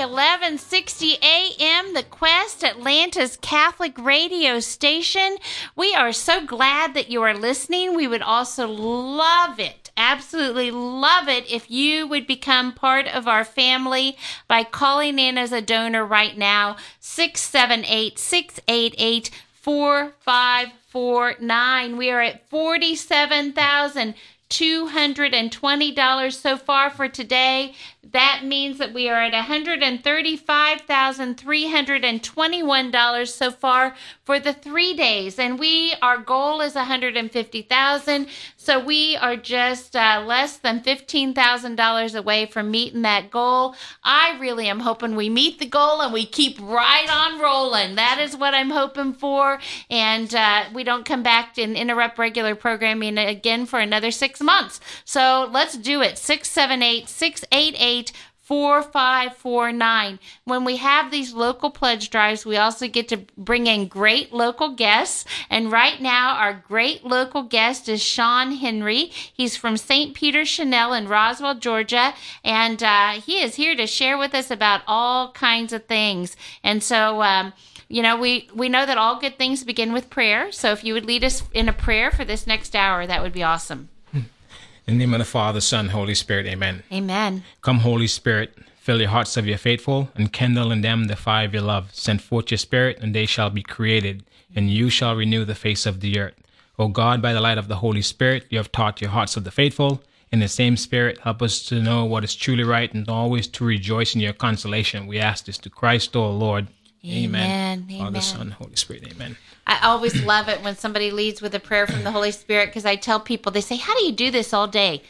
1160 AM, the Quest, Atlanta's Catholic radio station. We are so glad that you are listening. We would also love it, absolutely love it, if you would become part of our family by calling in as a donor right now, 678 688 4549. We are at 47,000. $220 so far for today. That means that we are at $135,321 so far for the 3 days and we our goal is 150,000. So we are just uh, less than $15,000 away from meeting that goal. I really am hoping we meet the goal and we keep right on rolling. That is what I'm hoping for and uh, we don't come back and interrupt regular programming again for another 6 months. So let's do it. 678 688 4549. When we have these local pledge drives, we also get to bring in great local guests. And right now, our great local guest is Sean Henry. He's from St. Peter Chanel in Roswell, Georgia. And uh, he is here to share with us about all kinds of things. And so, um, you know, we, we know that all good things begin with prayer. So if you would lead us in a prayer for this next hour, that would be awesome. In the name of the Father, Son, Holy Spirit, amen. Amen. Come, Holy Spirit, fill the hearts of your faithful, and kindle in them the fire of your love. Send forth your Spirit, and they shall be created, and you shall renew the face of the earth. O God, by the light of the Holy Spirit, you have taught your hearts of the faithful. In the same Spirit, help us to know what is truly right and always to rejoice in your consolation. We ask this to Christ, our Lord. Amen. Father, Amen. Son, Holy Spirit, amen. I always love it when somebody leads with a prayer from the Holy Spirit because I tell people, they say, How do you do this all day?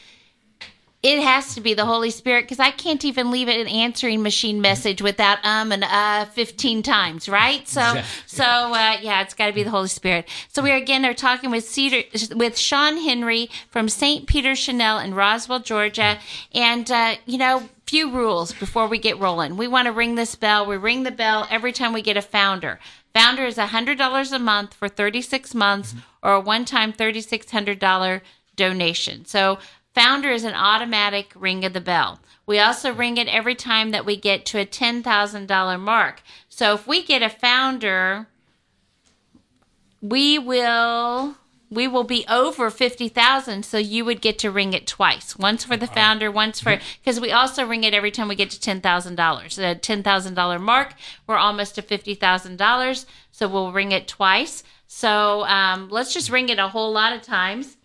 It has to be the Holy Spirit because I can't even leave it an answering machine message without um and uh 15 times, right? So, Exactly. so uh, yeah, it's got to be the Holy Spirit. So we are again are talking with Cedar with Sean Henry from St. Peter Chanel in Roswell, Georgia, and uh, you know few rules before we get rolling. We want to ring this bell. We ring the bell every time we get a founder. Founder is $100 a month for 36 months mm-hmm. or a one time $3,600 donation. So, founder is an automatic ring of the bell. We also ring it every time that we get to a $10,000 mark. So, if we get a founder, we will we will be over 50,000 so you would get to ring it twice. Once for the founder once for because we also ring it every time we get to $10,000 the $10,000 mark we're almost to $50,000 so we'll ring it twice. So um, let's just ring it a whole lot of times.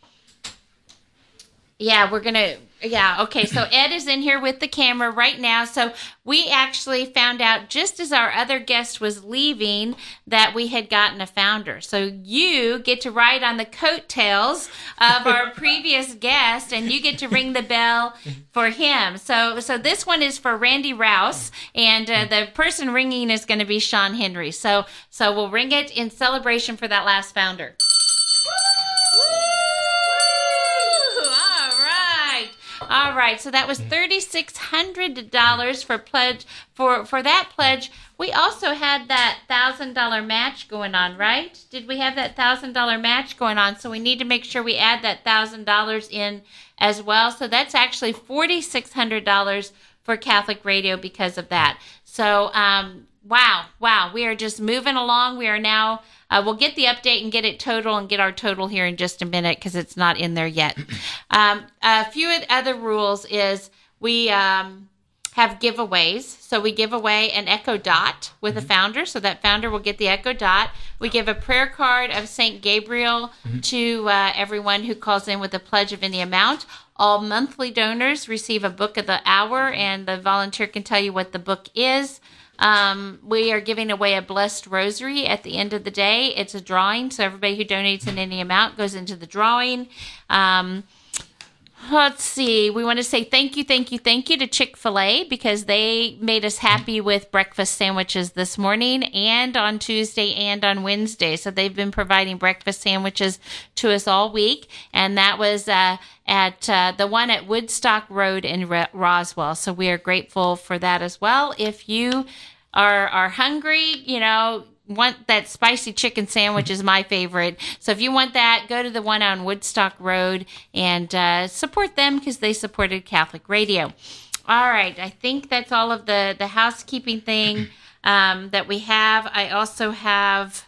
Yeah, we're gonna. Yeah, okay. So Ed is in here with the camera right now. So we actually found out just as our other guest was leaving that we had gotten a founder. So you get to ride on the coattails of our previous guest, and you get to ring the bell for him. So so this one is for Randy Rouse, and uh, the person ringing is going to be Sean Henry. So so we'll ring it in celebration for that last founder. All right. So that was $3600 for pledge for for that pledge. We also had that $1000 match going on, right? Did we have that $1000 match going on? So we need to make sure we add that $1000 in as well. So that's actually $4600 for Catholic Radio because of that. So um wow, wow, we are just moving along. We are now uh, we'll get the update and get it total and get our total here in just a minute because it's not in there yet. Um, a few other rules is we um, have giveaways. So we give away an Echo Dot with a founder. So that founder will get the Echo Dot. We give a prayer card of St. Gabriel to uh, everyone who calls in with a pledge of any amount. All monthly donors receive a book of the hour, and the volunteer can tell you what the book is. Um, we are giving away a blessed rosary at the end of the day. It's a drawing, so everybody who donates in any amount goes into the drawing. Um, let's see. We want to say thank you, thank you, thank you to Chick fil A because they made us happy with breakfast sandwiches this morning and on Tuesday and on Wednesday. So they've been providing breakfast sandwiches to us all week. And that was uh, at uh, the one at Woodstock Road in Ro- Roswell. So we are grateful for that as well. If you are, are hungry, you know, want that spicy chicken sandwich is my favorite. So if you want that, go to the one on Woodstock Road and uh, support them because they supported Catholic Radio. All right. I think that's all of the the housekeeping thing um, that we have. I also have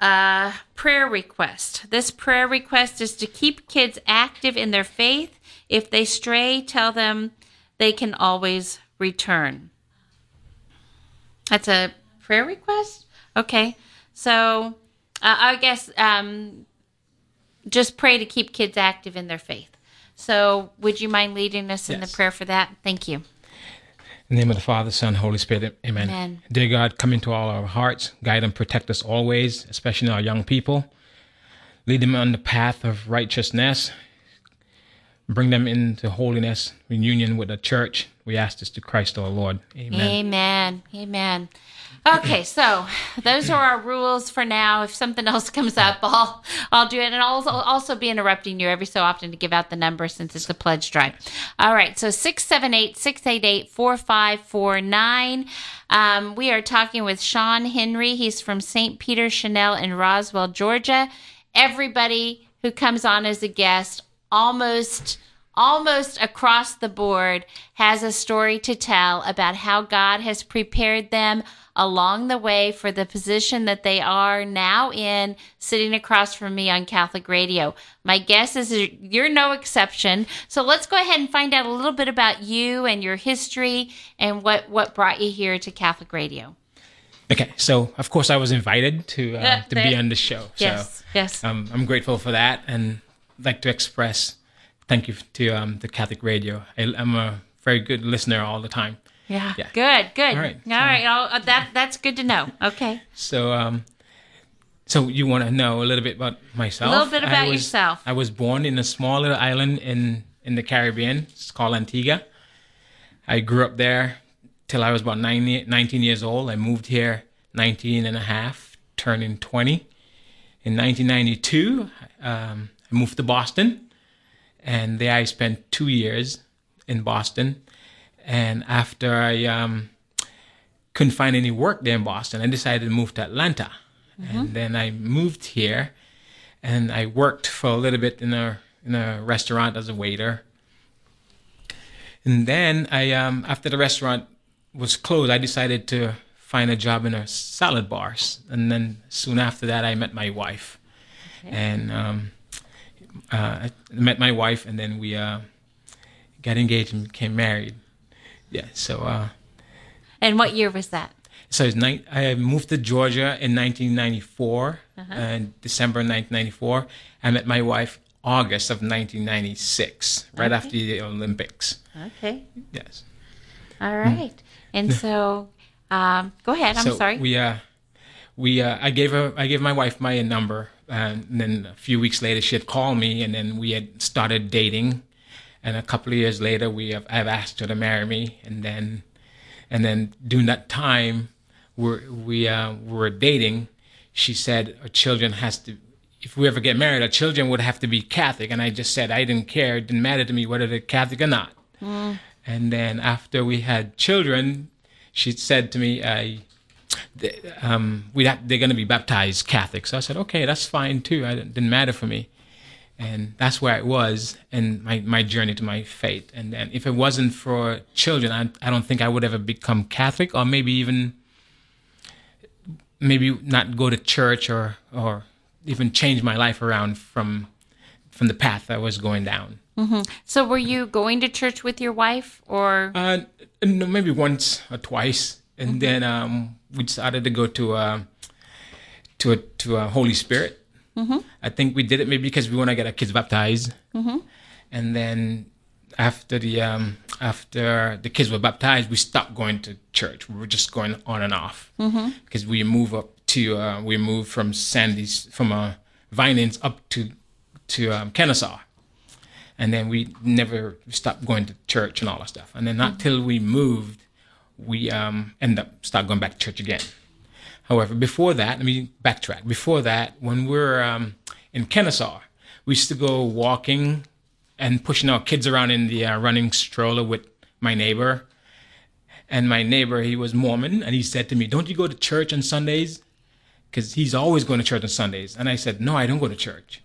a prayer request. This prayer request is to keep kids active in their faith. If they stray, tell them they can always return. That's a prayer request? Okay. So uh, I guess um, just pray to keep kids active in their faith. So would you mind leading us in the prayer for that? Thank you. In the name of the Father, Son, Holy Spirit, amen. Amen. Dear God, come into all our hearts, guide and protect us always, especially our young people. Lead them on the path of righteousness. Bring them into holiness, in union with the church. We ask this to Christ our Lord. Amen. Amen. Amen. Okay, so those are our rules for now. If something else comes up, I'll I'll do it, and I'll also, be interrupting you every so often to give out the number since it's a pledge drive. All right, so six seven eight six eight eight four five four nine. Um, we are talking with Sean Henry. He's from St. Peter Chanel in Roswell, Georgia. Everybody who comes on as a guest almost almost across the board has a story to tell about how God has prepared them along the way for the position that they are now in, sitting across from me on Catholic radio. My guess is you're no exception. So let's go ahead and find out a little bit about you and your history and what, what brought you here to Catholic radio. Okay, so of course I was invited to uh, to be on the show. Yes, so yes. um, I'm grateful for that, and I'd like to express thank you to um, the Catholic Radio. I, I'm a very good listener all the time. Yeah. yeah. Good, good. All right, All right. Uh, that, that's good to know. Okay. So, um, so you want to know a little bit about myself? A little bit about I was, yourself. I was born in a small little island in in the Caribbean. It's called Antigua. I grew up there till I was about nine, ye- 19 years old. I moved here 19 and a half, turning 20. In 1992, um, I moved to Boston, and there I spent two years in Boston. And after I um, couldn't find any work there in Boston. I decided to move to Atlanta. And then I moved here and I worked for a little bit in a in a restaurant as a waiter. And then I um after the restaurant was closed, I decided to find a job in a salad bar. And then soon after that I met my wife. And um I met my wife and then we uh got engaged and became married. Yeah, so uh And what year was that? so it's ni- I moved to Georgia in 1994, and December 1994. I met my wife August of 1996, right after the Olympics. Okay. Yes. All right. And so, um, go ahead. I'm so sorry. We uh, we uh, I gave her I gave my wife my number, and then a few weeks later she had called me, and then we had started dating, and a couple of years later we have I've asked her to marry me, and then and then during that time we're, we uh, were dating, she said our children has to. If we ever get married, our children would have to be Catholic, and I just said I didn't care. It didn't matter to me whether they're Catholic or not. And then after we had children, she said to me, I, th- um, we they're going to be baptized Catholic. So I said, okay, that's fine too. I, it didn't matter for me. And that's where I was in my, my journey to my faith. And then if it wasn't for children, I, I don't think I would ever become Catholic or maybe even, maybe not go to church or, or even change my life around from, from the path I was going down. so, were you going to church with your wife, or Uh, no, maybe once or twice, and then um, we decided to go to uh, to a to a Holy Spirit. I think we did it maybe because we want to get our kids baptized, and then after the um, after the kids were baptized, we stopped going to church. We were just going on and off. Because we move up to uh, we moved from Sandy's from uh, Vinings up to to um, Kennesaw. And then we never stopped going to church and all that stuff. And then not till we moved, we um, end up start going back to church again. However, before that, let me backtrack. Before that, when we're um, in Kennesaw, we used to go walking and pushing our kids around in the uh, running stroller with my neighbor. And my neighbor, he was Mormon, and he said to me, "Don't you go to church on Sundays?" Because he's always going to church on Sundays. And I said, "No, I don't go to church."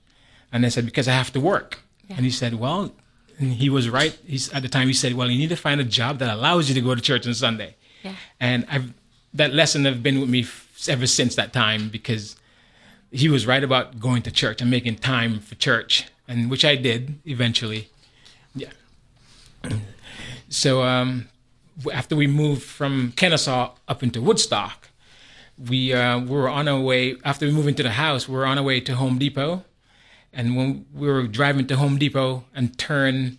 And I said, "Because I have to work." And he said, "Well, he was right. He's at the time he said, "Well, you need to find a job that allows you to go to church on Sunday." Yeah. And I've that lesson have been with me f- ever since that time because he was right about going to church and making time for church, and which I did eventually. Yeah. So um, after we moved from Kennesaw up into Woodstock, we uh, we were on our way. After we moved into the house, we were on our way to Home Depot, and when we were driving to Home Depot and turn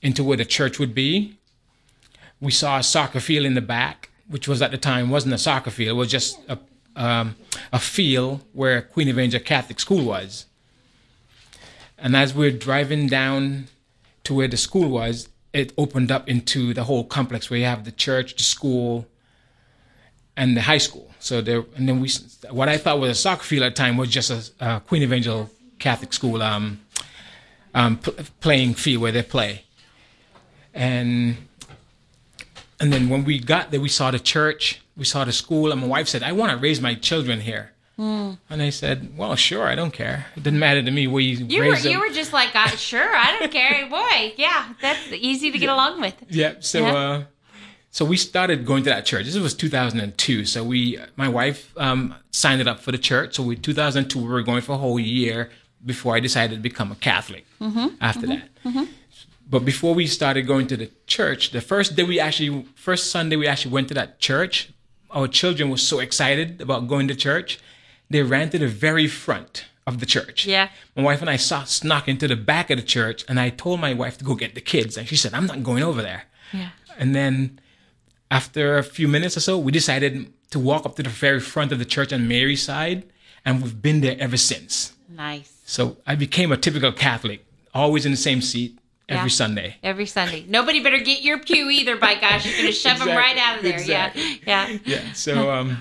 into where the church would be, we saw a soccer field in the back, which was at the time wasn't a soccer field; it was just a um, a field where Queen of Angel Catholic School was. And as we're driving down to where the school was, it opened up into the whole complex where you have the church, the school, and the high school. So there, and then we, what I thought was a soccer field at the time was just a, a Queen of Angel Catholic School um, um, pl- playing field where they play. And and then when we got there, we saw the church, we saw the school, and my wife said, "I want to raise my children here." And I said, "Well, sure, I don't care. It didn't matter to me where you, You were raise them." you were just like, uh, sure, I don't care. Boy, yeah, that's easy to get along with. Yeah. So, Yeah. uh, so we started going to that church. This was 2002. So we, my wife, um, signed it up for the church. So we 2002 we were going for a whole year before I decided to become a Catholic. Mm-hmm. After mm-hmm. that, mm-hmm. but before we started going to the church, the first day we actually, first Sunday we actually went to that church. Our children were so excited about going to church, they ran to the very front of the church. Yeah. My wife and I saw snuck into the back of the church, and I told my wife to go get the kids, and she said, "I'm not going over there." Yeah. And then after a few minutes or so, we decided to walk up to the very front of the church on Mary's side, and we've been there ever since. Nice. So I became a typical Catholic, always in the same seat every Yeah. Sunday. Every Sunday. Nobody better get your pew either, by gosh. You're going to shove them right out of there. Exactly. Yeah. Yeah. Yeah. So um,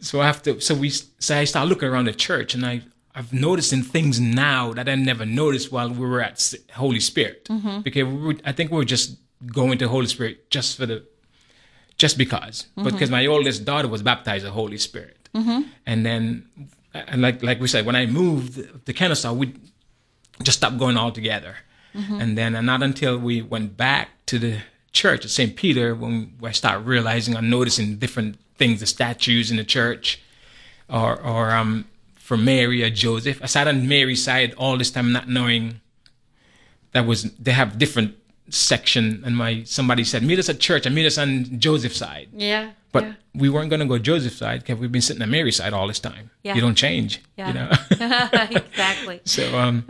so after so we so I started looking around the church, and I I've noticing things now that I never noticed while we were at Holy Spirit, Mm-hmm. because we were, I think we were just going to Holy Spirit just for the just because, Mm-hmm. but because my oldest daughter was baptized in Holy Spirit, and then and like like we said, when I moved to Kennesaw, we just stopped going altogether. And then, and not until we went back to the church at St. Peter when I started realizing and noticing different things, the statues in the church, or or um for Mary or Joseph. I sat on Mary's side all this time, not knowing that was they have different section. And my somebody said, "Meet us at church." and meet us on Joseph's side. Yeah. But yeah. we weren't going to go Joseph's side because we've been sitting on Mary's side all this time. Yeah. You don't change. Yeah. You know. exactly. so um,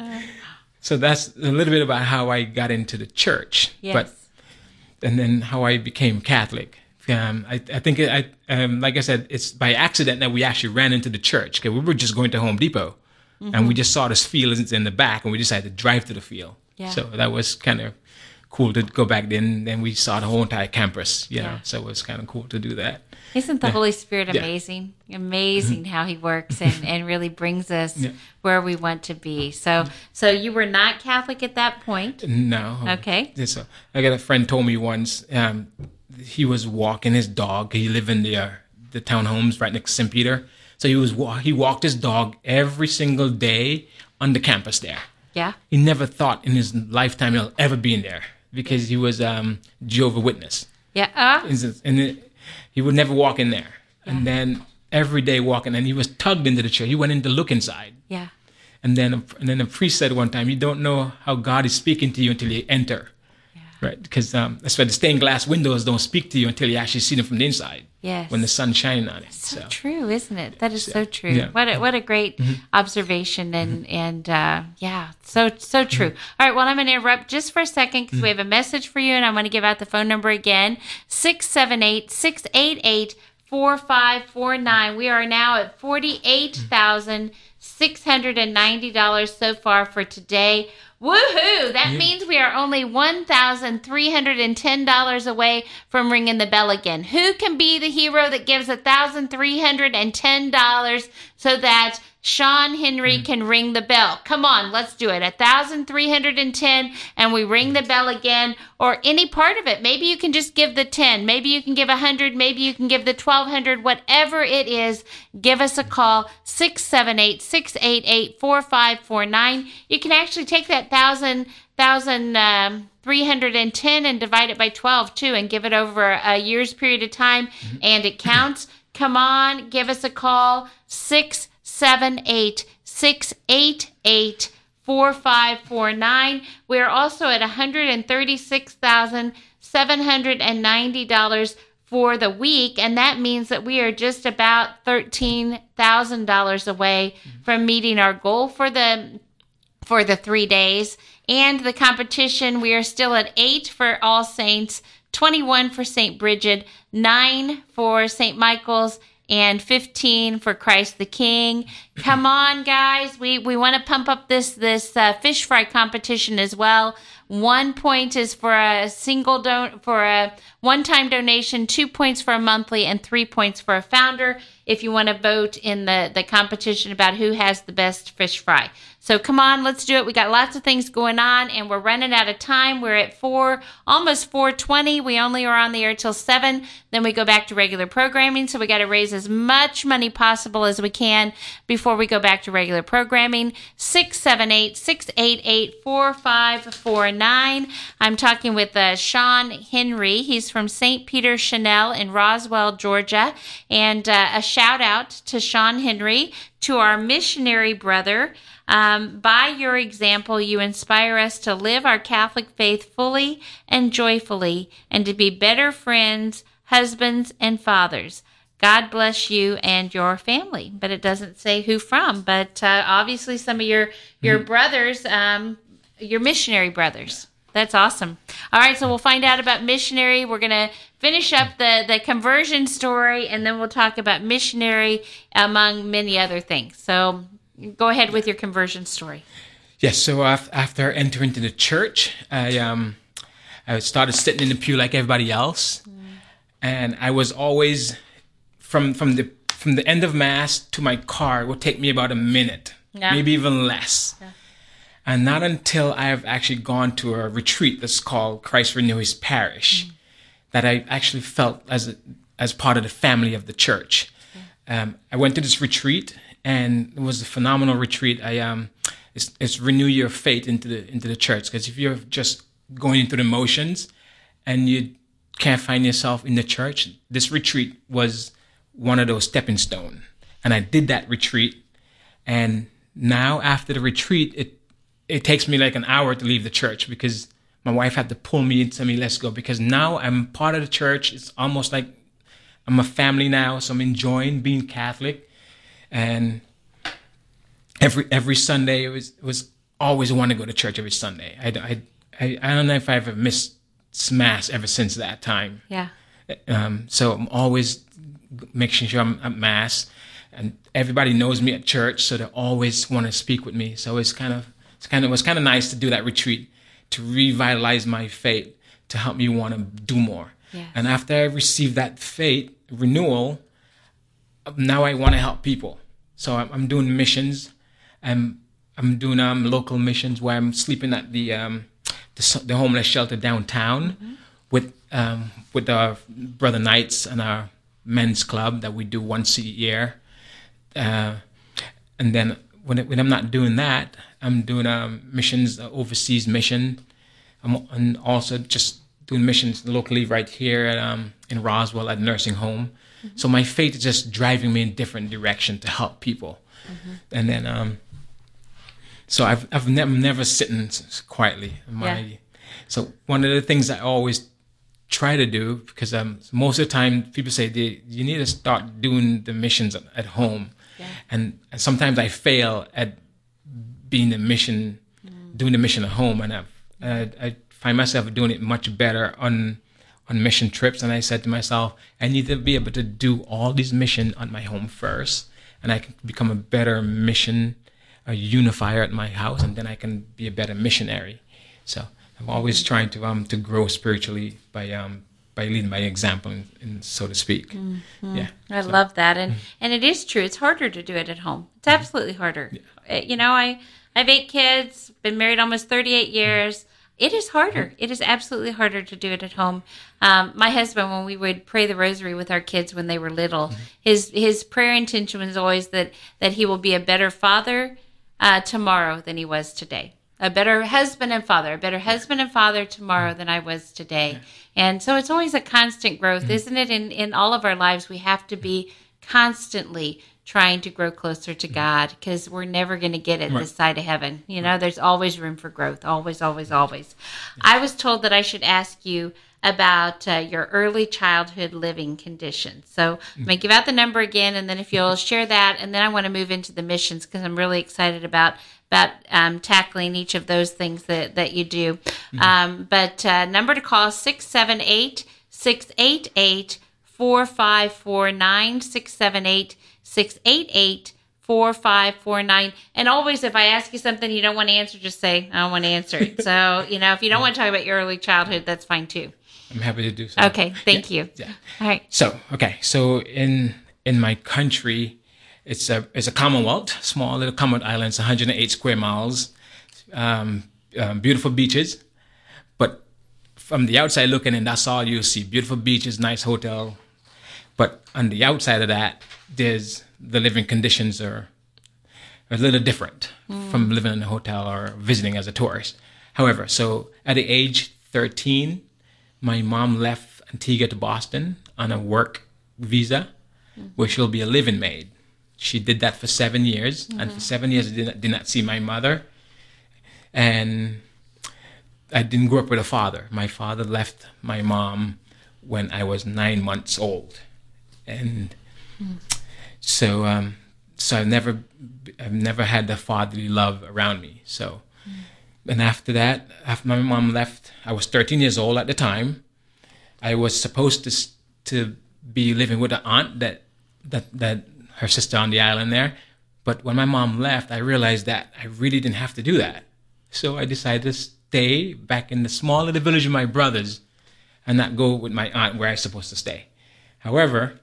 so that's a little bit about how I got into the church. Yes. But and then how I became Catholic. Um, I, I think it, I um, like I said, it's by accident that we actually ran into the church because we were just going to Home Depot, and we just saw this field in the back, and we decided to drive to the field. Yeah. So that was kind of cool to go back then. Then we saw the whole entire campus, you know. Yeah. So it was kind of cool to do that. Isn't the Holy Spirit Yeah. amazing? Amazing how he works and, and really brings us Yeah. where we want to be. So so you were not Catholic at that point. No. Okay. So I got a friend told me once um, he was walking his dog. He lived in the uh, the townhomes right next to St. Peter. So he was wa- he walked his dog every single day on the campus there. Yeah. He never thought in his lifetime he'll ever be in there because he was um, Jehovah Witness. Yeah. Uh, And it, he would never walk in there. And then every day walking, and he was tugged into the church. He went in to look inside. yeah. And then, and then the priest said one time, "You don't know how God is speaking to you until you enter, right? Because um, that's why the stained glass windows don't speak to you until you actually see them from the inside, Yes. when the sun's shining on it. so So, true, isn't it? That is so true. yeah. Mm-hmm. What a, what a great observation and and uh, yeah, so so true. All right, well I'm going to interrupt just for a second because we have a message for you, and I'm going to give out the phone number again: 678-688-4549. We are now at forty eight thousand six hundred and ninety dollars so far for today. Woohoo! That means we are only one thousand three hundred and ten dollars away from ringing the bell again. Who can be the hero that gives thousand three hundred and ten dollars so that Sean Henry can ring the bell. Come on, let's do it. A thousand three hundred and ten, and we ring the bell again, or any part of it. Maybe you can just give the ten. Maybe you can give a hundred. Maybe you can give the twelve hundred. Whatever it is, give us a call 678 688 4549. You can actually take that thousand thousand um, three hundred and ten and divide it by twelve too, and give it over a year's period of time, and it counts. Come on, give us a call six seven eight six eight eight four five four nine. We are also at one hundred and thirty six thousand seven hundred and ninety dollars for the week, and that means that we are just about thirteen thousand dollars away from meeting our goal for the for the three days. And the competition, we are still at eight for All Saints, 21 for St. Bridget, nine for St. Michael's, and 15 for Christ the King. Come on, guys. We, we want to pump up this, this uh, fish fry competition as well. One point is for a single don for a one-time donation, two points for a monthly, and three points for a founder. If you want to vote in the the competition about who has the best fish fry, so come on, let's do it. We got lots of things going on, and we're running out of time. We're at four, almost four twenty. We only are on the air till seven. Then we go back to regular programming. So we got to raise as much money possible as we can before we go back to regular programming. Six seven eight six eight eight four five four nine. I'm talking with uh, Sean Henry. He's from St. Peter Chanel in Roswell, Georgia, and uh, a shout out to Sean Henry to our missionary brother. Um, by your example, you inspire us to live our Catholic faith fully and joyfully and to be better friends, husbands, and fathers. God bless you and your family. But it doesn't say who from. But uh, obviously, some of your your mm-hmm. brothers, um, your missionary brothers. That's awesome. All right, so we'll find out about missionary. We're gonna finish up the the conversion story, and then we'll talk about missionary among many other things. So Go ahead with your conversion story. Yes. So after entering into the church, I um, I started sitting in the pew like everybody else, mm. and I was always from from the from the end of mass to my car it would take me about a minute, yeah. maybe even less. Yeah. And not until I have actually gone to a retreat that's called Christ Renew His Parish mm. that I actually felt as a, as part of the family of the church. Um, I went to this retreat and it was a phenomenal retreat. I um, it's, it's renew your faith into the into the church because if you're just going through the motions and you can't find yourself in the church, this retreat was one of those stepping stone. And I did that retreat, and now after the retreat, it it takes me like an hour to leave the church because my wife had to pull me and tell me let's go because now I'm part of the church. It's almost like I'm a family now, so I'm enjoying being Catholic and every every Sunday it was it was always want to go to church every Sunday. I, I, I, don't know if I've ever missed mass ever since that time. Yeah. Um, so I'm always making sure I'm at mass, and everybody knows me at church, so they always want to speak with me. So it's kind of it's kind of it was kind of nice to do that retreat to revitalize my faith to help me want to do more. Yes. And after I received that faith renewal, now I want to help people. So I'm, I'm doing missions. I'm I'm doing um, local missions where I'm sleeping at the um, the, the, homeless shelter downtown mm-hmm. with um, with our brother knights and our men's club that we do once a year. Uh, and then when, it, when I'm not doing that, I'm doing um, missions, uh, overseas mission, I'm, and also just doing missions locally right here at, um, in Roswell at nursing home. Mm-hmm. So my faith is just driving me in different direction to help people. Mm-hmm. And then, um, so I've I've never never sitting quietly. My, yeah. So one of the things I always try to do because um, most of the time people say they, you need to start doing the missions at home, yeah. and, and, sometimes I fail at being the mission, mm. doing the mission at home, and I've, I, I find myself doing it much better on on mission trips and I said to myself, I need to be able to do all these missions on my home first and I can become a better mission a unifier at my house and then I can be a better missionary. So I'm always trying to um to grow spiritually by um by leading by example, and, and so to speak. Mm-hmm. Yeah. I So- love that, and and it is true. It's harder to do it at home. It's absolutely harder. Uh, You know, I I have eight kids, been married almost thirty eight years. It is harder. It is absolutely harder to do it at home. Um, my husband, when we would pray the rosary with our kids when they were little, his his prayer intention was always that that he will be a better father uh, tomorrow than he was today. A better husband and father, a better husband and father tomorrow than I was today. And so it's always a constant growth, mm-hmm. isn't it? In in all of our lives, we have to be constantly trying to grow closer to mm-hmm. God because we're never going to get it this side of heaven. You know, there's always room for growth, always, always, always. I was told that I should ask you about uh, your early childhood living conditions. So I'm going to give out the number again, and then if you'll share that, and then I want to move into the missions because I'm really excited about about um, tackling each of those things that, that you do. Um, but uh, number to call is 678 688 4549 678 688 4549. And always, if I ask you something you don't want to answer, just say, I don't want to answer it. So, you know, if you don't want to talk about your early childhood, that's fine too. I'm happy to do so. Okay, thank you. Yeah. All right. So okay, so in in my country, it's a it's a Commonwealth, small little Commonwealth islands, 108 square miles, um, um, beautiful beaches, but from the outside looking in, that's all you see: beautiful beaches, nice hotel. But on the outside of that, there's the living conditions are a little different from living in a hotel or visiting as a tourist. However, so at the age 13, my mom left Antigua to Boston on a work visa, where she'll be a living maid. She did that for seven years, and for mm-hmm. seven years I did not, did not see my mother, and I didn't grow up with a father. My father left my mom when I was nine months old, and mm. so um, so I've never I've never had the fatherly love around me. So, mm. and after that, after my mom left, I was 13 years old at the time. I was supposed to to be living with an aunt that that that her sister on the island there, but when my mom left, I realized that I really didn't have to do that. So I decided to stay back in the small little village of my brothers, and not go with my aunt where I was supposed to stay. However,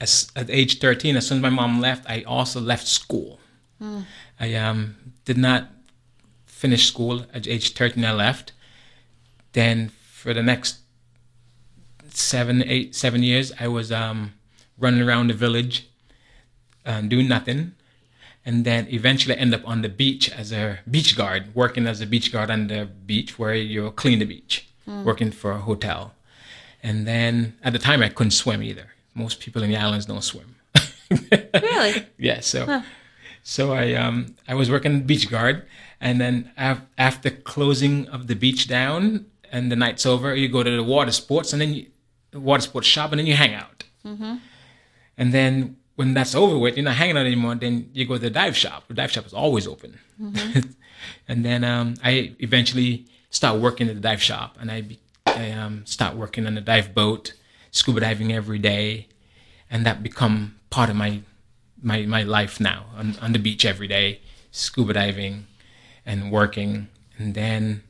as, at age 13, as soon as my mom left, I also left school. I um, did not finish school at age 13. I left. Then for the next seven, eight, seven years, I was um, running around the village, um, doing nothing, and then eventually end up on the beach as a beach guard, working as a beach guard on the beach where you clean the beach, working for a hotel. And then at the time I couldn't swim either. Most people in the islands don't swim. Really? yeah, so so I um I was working beach guard, and then af- after closing of the beach down and the night's over, you go to the water sports and then you, water sports shop and then you hang out. And then when that's over with, you're not hanging out anymore. Then you go to the dive shop. The dive shop is always open. and then um, I eventually start working at the dive shop, and I, I um, start working on the dive boat, scuba diving every day, and that become part of my my my life now on, on the beach every day, scuba diving, and working. And then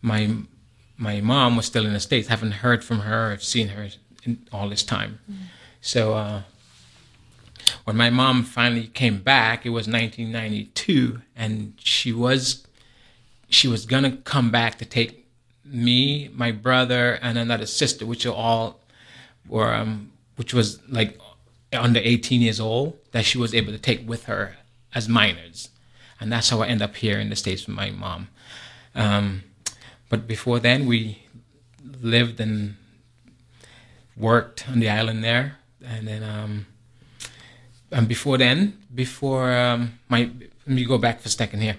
my my mom was still in the states. Haven't heard from her. I've seen her in all this time. So uh, when my mom finally came back, it was 1992, and she was she was gonna come back to take me, my brother, and another sister, which are all were um, which was like under 18 years old, that she was able to take with her as minors, and that's how I end up here in the states with my mom. Um, but before then, we lived and worked on the island there, and then um, and before then, before um, my let me go back for a second here.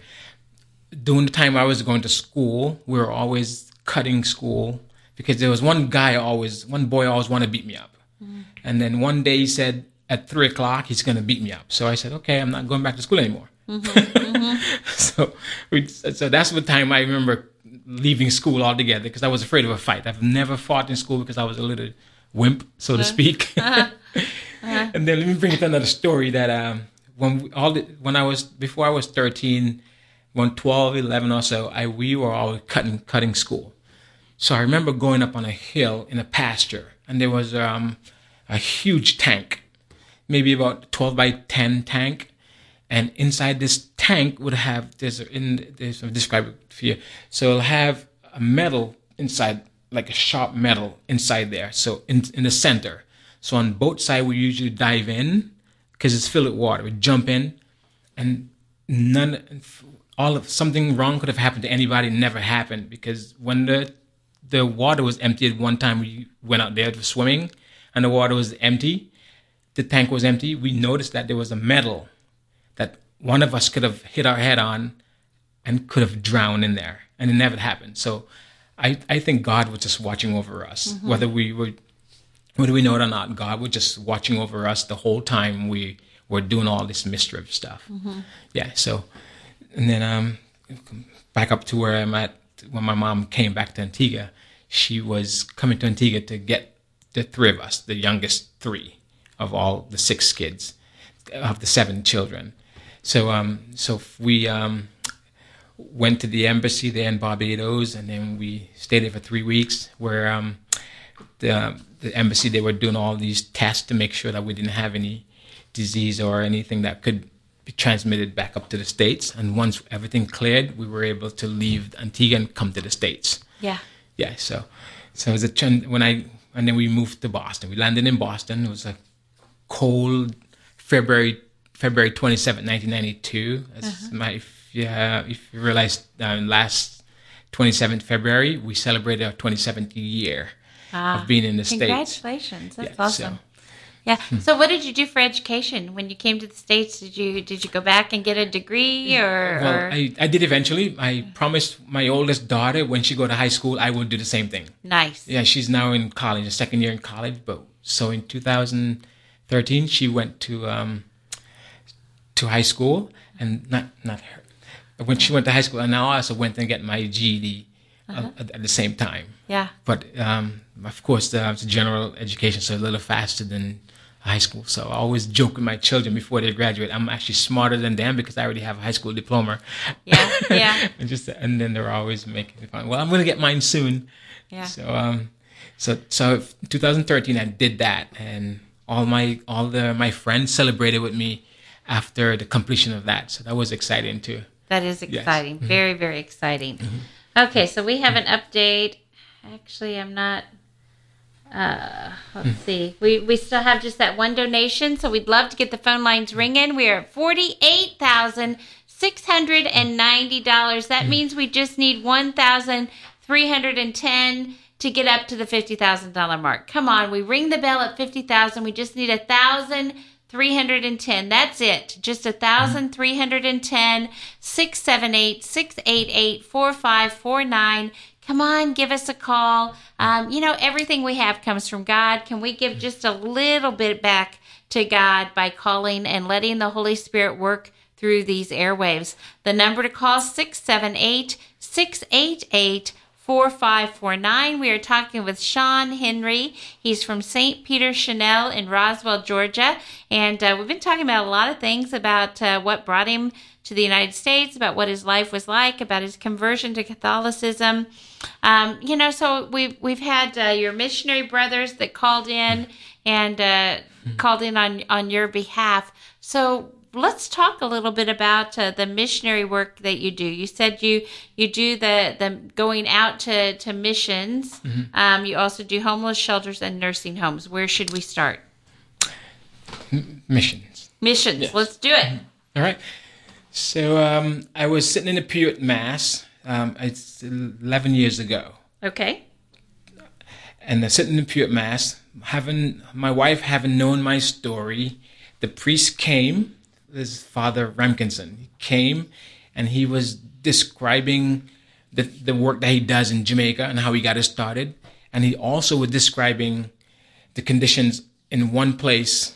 During the time I was going to school, we were always cutting school because there was one guy always, one boy always wanted to beat me up, mm. and then one day he said at three o'clock he's going to beat me up. So I said, okay, I'm not going back to school anymore. Mm-hmm, mm-hmm. so, we, so that's the time I remember leaving school altogether because I was afraid of a fight. I've never fought in school because I was a little wimp, so to uh-huh. speak. Uh-huh. And then let me bring it to another story that um, when all the, when I was before I was 13, when 12, 11 or so, I we were all cutting cutting school. So I remember going up on a hill in a pasture, and there was um, a huge tank, maybe about 12 by 10 tank. And inside this tank would have there's in I'll describe it for you. So it'll have a metal inside, like a sharp metal inside there. So in in the center. So on both sides we usually dive in because it's filled with water. We jump in, and none, all of something wrong could have happened to anybody. Never happened because when the the water was empty at one time, we went out there for swimming, and the water was empty. The tank was empty. We noticed that there was a metal that one of us could have hit our head on and could have drowned in there, and it never happened. So, I I think God was just watching over us, mm-hmm. whether we were whether we know it or not. God was just watching over us the whole time we were doing all this mischief stuff. Yeah. So, and then um, back up to where I'm at when my mom came back to Antigua. She was coming to Antigua to get the three of us, the youngest three of all the six kids of the seven children. So um, so we um, went to the embassy there in Barbados, and then we stayed there for three weeks. Where um, the the embassy they were doing all these tests to make sure that we didn't have any disease or anything that could be transmitted back up to the states. And once everything cleared, we were able to leave Antigua and come to the states. Yeah. Yeah, so so it was a trend when I and then we moved to Boston. We landed in Boston. It was a cold February February twenty seventh, nineteen ninety two. My if, yeah, if you realize um, last twenty seventh February we celebrated our twenty seventh year of being in the states. Congratulations. That's Yeah, awesome. so- Yeah. So what did you do for education when you came to the States? Did you did you go back and get a degree or, Well, or I, I did eventually. I promised my oldest daughter when she go to high school I would do the same thing. nice. Yeah, she's now in college, a second year in college. But so in 2013, she went to um, to high school, and not not her. When she went to high school, and now I also went and get my GED uh, at, at the same time. Yeah. But um, of course, the, the general education is a little faster than high school. So I always joke with my children before they graduate, I'm actually smarter than them because I already have a high school diploma. Yeah, yeah. and just and then they're always making fun. Well, I'm gonna get mine soon. Yeah. So um, so so 2013, I did that, and all my all the my friends celebrated with me after the completion of that. So that was exciting too. That is Yes. exciting. Mm-hmm. Very, very exciting. Okay, so we have an update actually, I'm not. Uh, let's see. We we still have just that one donation, so we'd love to get the phone lines ringing. We are at forty eight thousand six hundred and ninety dollars. That mm. means we just need one thousand three hundred and ten to get up to the fifty thousand dollar mark. Come on, we ring the bell at fifty thousand. We just need a thousand three hundred and ten. That's it. Just 1,310 678 688 4549 come on give us a call. Um, you know everything we have comes from god. Can we give just a little bit back to god by calling and letting the holy spirit work through these airwaves? The number to call 678 688 4549. We are talking with Sean Henry. He's from St. Peter Chanel in Roswell, Georgia. And uh, we've been talking about a lot of things about uh, what brought him to the United States, about what his life was like, about his conversion to Catholicism. Um, you know, so we've, we've had uh, your missionary brothers that called in and uh, called in on, on your behalf. So let's talk a little bit about uh, the missionary work that you do. You said you you do the the going out to to missions. Um, you also do homeless shelters and nursing homes. Where should we start? Missions. Missions. Let's do it. All right. So um, I was sitting in a pew at mass. Um, it's 11 years ago. Okay. and uh, sitting in the pew at mass, having my wife having known my story, the priest came, this Father Remkinson, came, and he was describing the the work that he does in Jamaica and how he got it started, and he also was describing the conditions in one place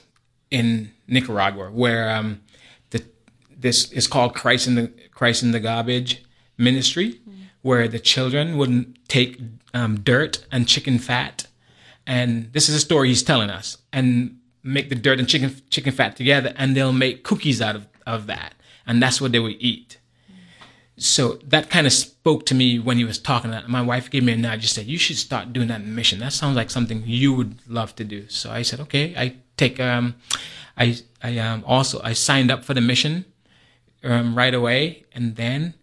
in Nicaragua where um, the this is called Christ in the Christ in the Garbage ministry, where the children wouldn't take um, dirt and chicken fat, and this is a story he's telling us, and make the dirt and chicken chicken fat together, and they'll make cookies out of, of that, and that's what they would eat. so that kind of spoke to me when he was talking that my wife gave me a nudge just said you should start doing that mission. That sounds like something you would love to do. So i said okay. I take um i i um also i signed up for the mission um right away and then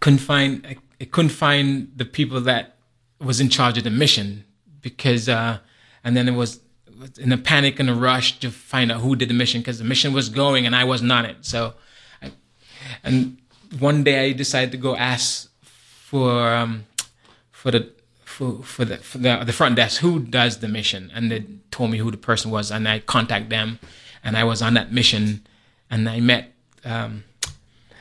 couldn't find I, I couldn't find the people that was in charge of the mission because uh and then it was in a panic and a rush to find out who did the mission because the mission was going and I wasn't on it. So, I, and one day I decided to go ask for um, for the for for the for the, the front desk who does the mission, and they told me who the person was, and I contact them, and I was on that mission, and I met. Um,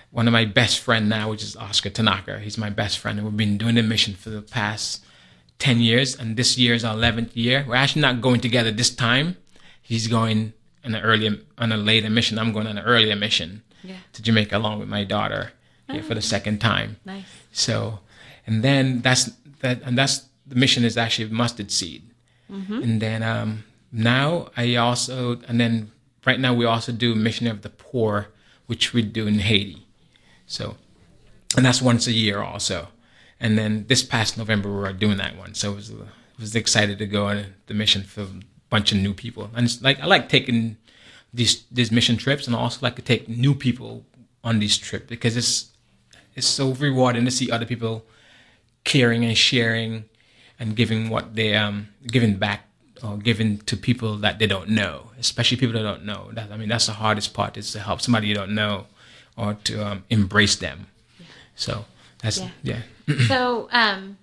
one of my best friend now, which is Oscar Tanaka. He's my best friend, and we've been doing the mission for the past 10 years, and this year is our 11th year. We're actually not going together this time. He's going on an earlier, on a later mission. I'm going on an earlier mission Yeah. to Jamaica along with my daughter for the second time. Nice. So, and then that's that, and that's the mission is actually mustard seed. And then um, now I also, and then right now we also do mission of the poor, which we do in Haiti. So, and that's once a year also. And then this past November we were doing that one, so it was I was excited to go on the mission for a bunch of new people. And it's like I like taking these these mission trips, and I also like to take new people on these trips because it's it's so rewarding to see other people caring and sharing and giving what they um giving back or giving to people that they don't know, especially people that don't know. That I mean, that's the hardest part is to help somebody you don't know or to um, embrace them. So that's Yeah. yeah. So um,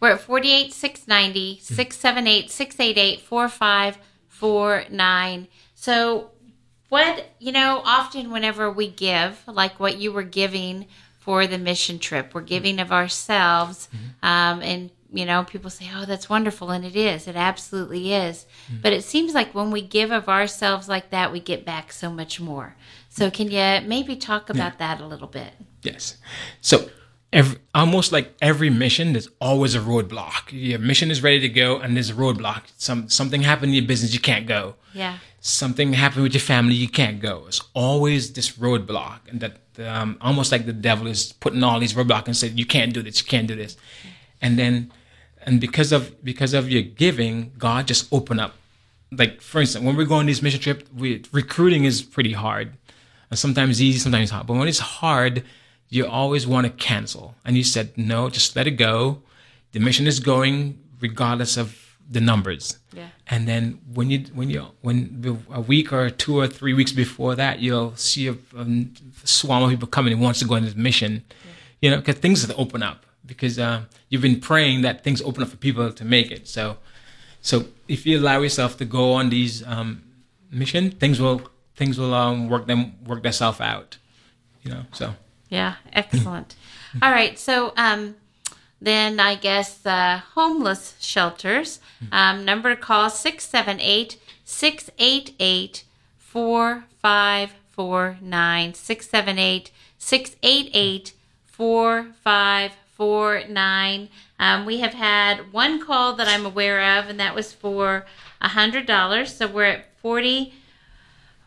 we're at 48 690 678 688 4549. So, what, you know, often whenever we give, like what you were giving for the mission trip, we're giving of ourselves. Um, and, you know, people say, oh, that's wonderful. And it is. It absolutely is. But it seems like when we give of ourselves like that, we get back so much more. So, can you maybe talk about that a little bit? Yes. So every, almost like every mission, there's always a roadblock. Your mission is ready to go, and there's a roadblock. Some something happened in your business, you can't go. Yeah. Something happened with your family, you can't go. It's always this roadblock, and that um, almost like the devil is putting all these roadblocks and said, "You can't do this, you can't do this," and then, and because of because of your giving, God just open up. Like for instance, when we go on these mission trip, we recruiting is pretty hard. And sometimes easy, sometimes hard. But when it's hard, you always want to cancel. And you said, no, just let it go. The mission is going regardless of the numbers. Yeah. And then when you when you when a week or two or three weeks before that, you'll see a, a swarm of people coming and wants to go on this mission. You know, because things open up because uh, you've been praying that things open up for people to make it. So, so if you allow yourself to go on these um, mission, things will things will um, work them work themselves out. You know, so Yeah, excellent. All right, so um, then I guess uh, homeless shelters. Um, number to call 678 688 4549. 678 688 4549. Um, we have had one call that I'm aware of, and that was for a $100. So we're at 40.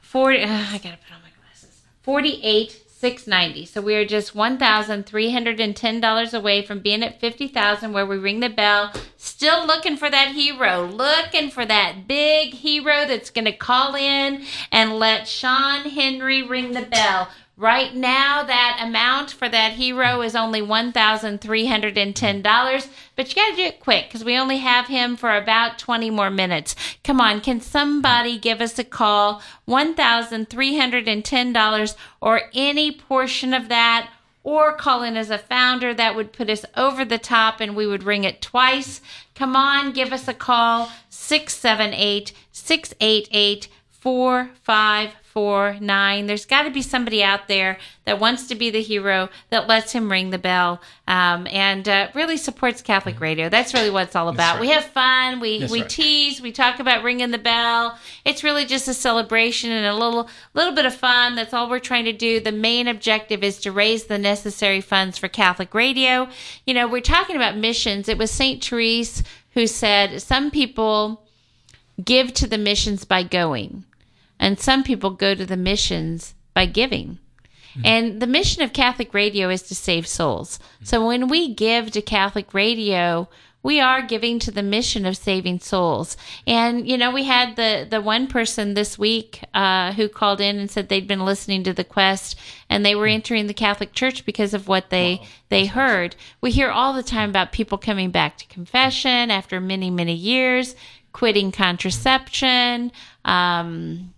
40 uh, I gotta put on my glasses. 48 690 so we are just $1310 away from being at 50000 where we ring the bell still looking for that hero looking for that big hero that's gonna call in and let sean henry ring the bell Right now, that amount for that hero is only $1,310, but you got to do it quick because we only have him for about 20 more minutes. Come on, can somebody give us a call? $1,310 or any portion of that or call in as a founder. That would put us over the top and we would ring it twice. Come on, give us a call 678 688 4549. There's got to be somebody out there that wants to be the hero that lets him ring the bell um, and uh, really supports Catholic radio. That's really what it's all about. right. We have fun, we, That's we right. tease, we talk about ringing the bell. It's really just a celebration and a little little bit of fun. That's all we're trying to do. The main objective is to raise the necessary funds for Catholic radio. You know, we're talking about missions. It was St. Therese who said some people give to the missions by going, and some people go to the missions by giving. And the mission of Catholic Radio is to save souls. So when we give to Catholic Radio, we are giving to the mission of saving souls. And you know, we had the the one person this week uh, who called in and said they'd been listening to the Quest and they were entering the Catholic Church because of what they wow. they heard. We hear all the time about people coming back to confession after many many years, quitting contraception. Um,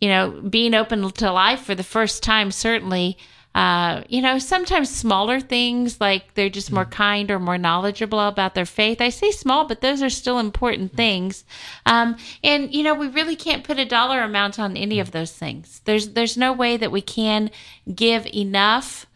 you know, being open to life for the first time, certainly uh, you know, sometimes smaller things like they're just more mm. kind or more knowledgeable about their faith. I say small, but those are still important mm. things. Um, and you know, we really can't put a dollar amount on any of those things. There's there's no way that we can give enough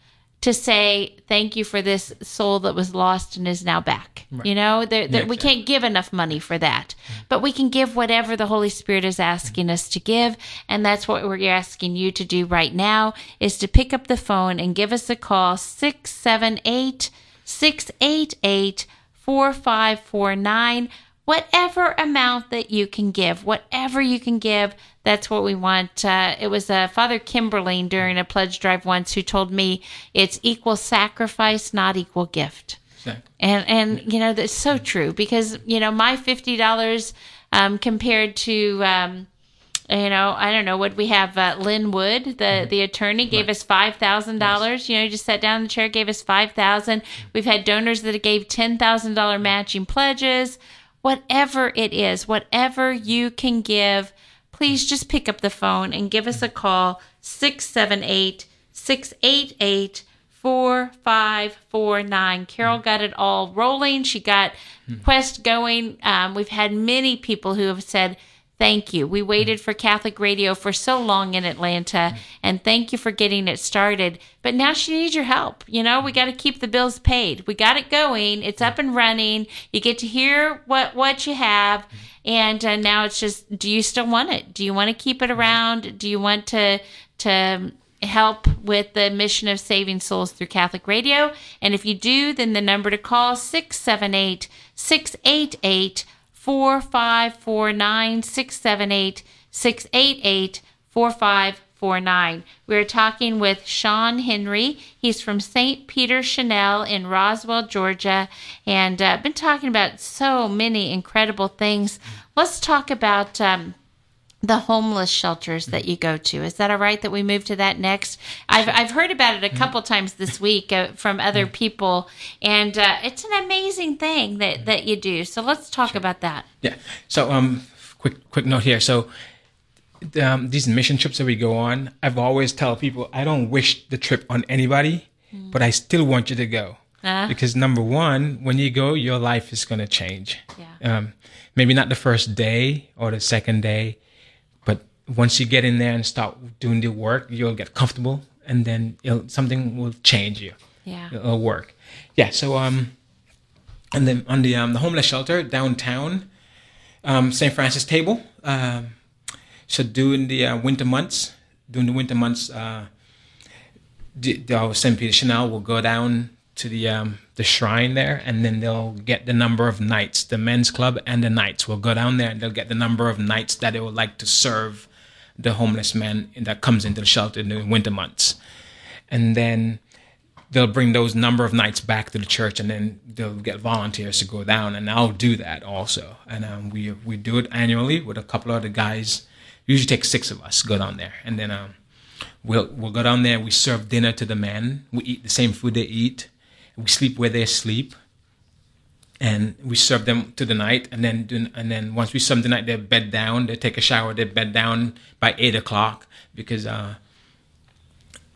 to say thank you for this soul that was lost and is now back. Right. You know, there, there, yeah, we can't give enough money for that, but we can give whatever the Holy Spirit is asking us to give, and that's what we're asking you to do right now is to pick up the phone and give us a call 678 688 4549 whatever amount that you can give, whatever you can give, that's what we want. Uh, it was uh, Father Kimberling during a pledge drive once who told me it's equal sacrifice, not equal gift. Exactly. And and you know that's so true because you know my fifty dollars um, compared to um, you know, I don't know what we have. Uh, Lin Wood, the mm-hmm. the attorney, gave right. us five thousand dollars. You know, he just sat down in the chair, gave us five thousand. We've had donors that gave ten thousand dollar matching pledges whatever it is, whatever you can give, please just pick up the phone and give us a call 678 688 4549. Carol got it all rolling. She got Quest going. Um, we've had many people who have said, Thank you. We waited for Catholic radio for so long in Atlanta, and thank you for getting it started. But now she needs your help. You know, we got to keep the bills paid. We got it going. It's up and running. You get to hear what what you have, and uh, now it's just: Do you still want it? Do you want to keep it around? Do you want to to help with the mission of saving souls through Catholic radio? And if you do, then the number to call 678 688 4549 678 688 4549. We're talking with Sean Henry. He's from St. Peter Chanel in Roswell, Georgia, and uh, been talking about so many incredible things. Let's talk about um, the homeless shelters that you go to. Is that all right that we move to that next? I've, I've heard about it a couple times this week uh, from other people, and uh, it's an amazing thing that, that you do. So let's talk sure. about that. Yeah. So, um, quick quick note here. So, um, these mission trips that we go on, I've always tell people I don't wish the trip on anybody, mm. but I still want you to go. Uh, because number one, when you go, your life is going to change. Yeah. Um, maybe not the first day or the second day, once you get in there and start doing the work, you'll get comfortable, and then something will change you. Yeah, it'll work. Yeah. So um, and then on the um the homeless shelter downtown, um St. Francis Table. Um, so during the uh, winter months, during the winter months, uh, the, the St. Peter Chanel will go down to the um, the shrine there, and then they'll get the number of nights. The men's club and the knights will go down there, and they'll get the number of nights that they would like to serve the homeless man that comes into the shelter in the winter months. And then they'll bring those number of nights back to the church and then they'll get volunteers to go down and I'll do that also. And um, we we do it annually with a couple of the guys. Usually take six of us go down there and then um, we'll we'll go down there. We serve dinner to the men. We eat the same food they eat. We sleep where they sleep and we serve them to the night and then and then once we serve the night they're bed down they take a shower they bed down by eight o'clock because uh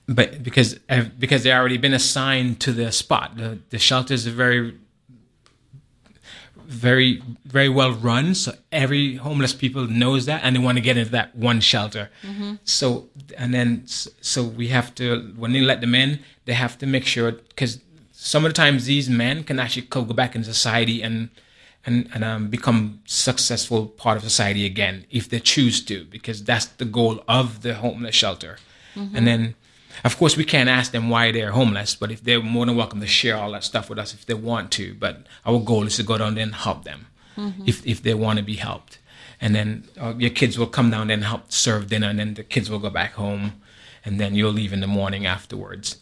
but because uh, because they already been assigned to the spot the the shelters are very very very well run so every homeless people knows that and they want to get into that one shelter mm-hmm. so and then so we have to when they let them in they have to make sure because some of the times these men can actually go back in society and and, and um, become successful part of society again if they choose to because that's the goal of the homeless shelter mm-hmm. and then of course we can't ask them why they're homeless but if they're more than welcome to share all that stuff with us if they want to but our goal is to go down there and help them mm-hmm. if, if they want to be helped and then uh, your kids will come down there and help serve dinner and then the kids will go back home and then you'll leave in the morning afterwards.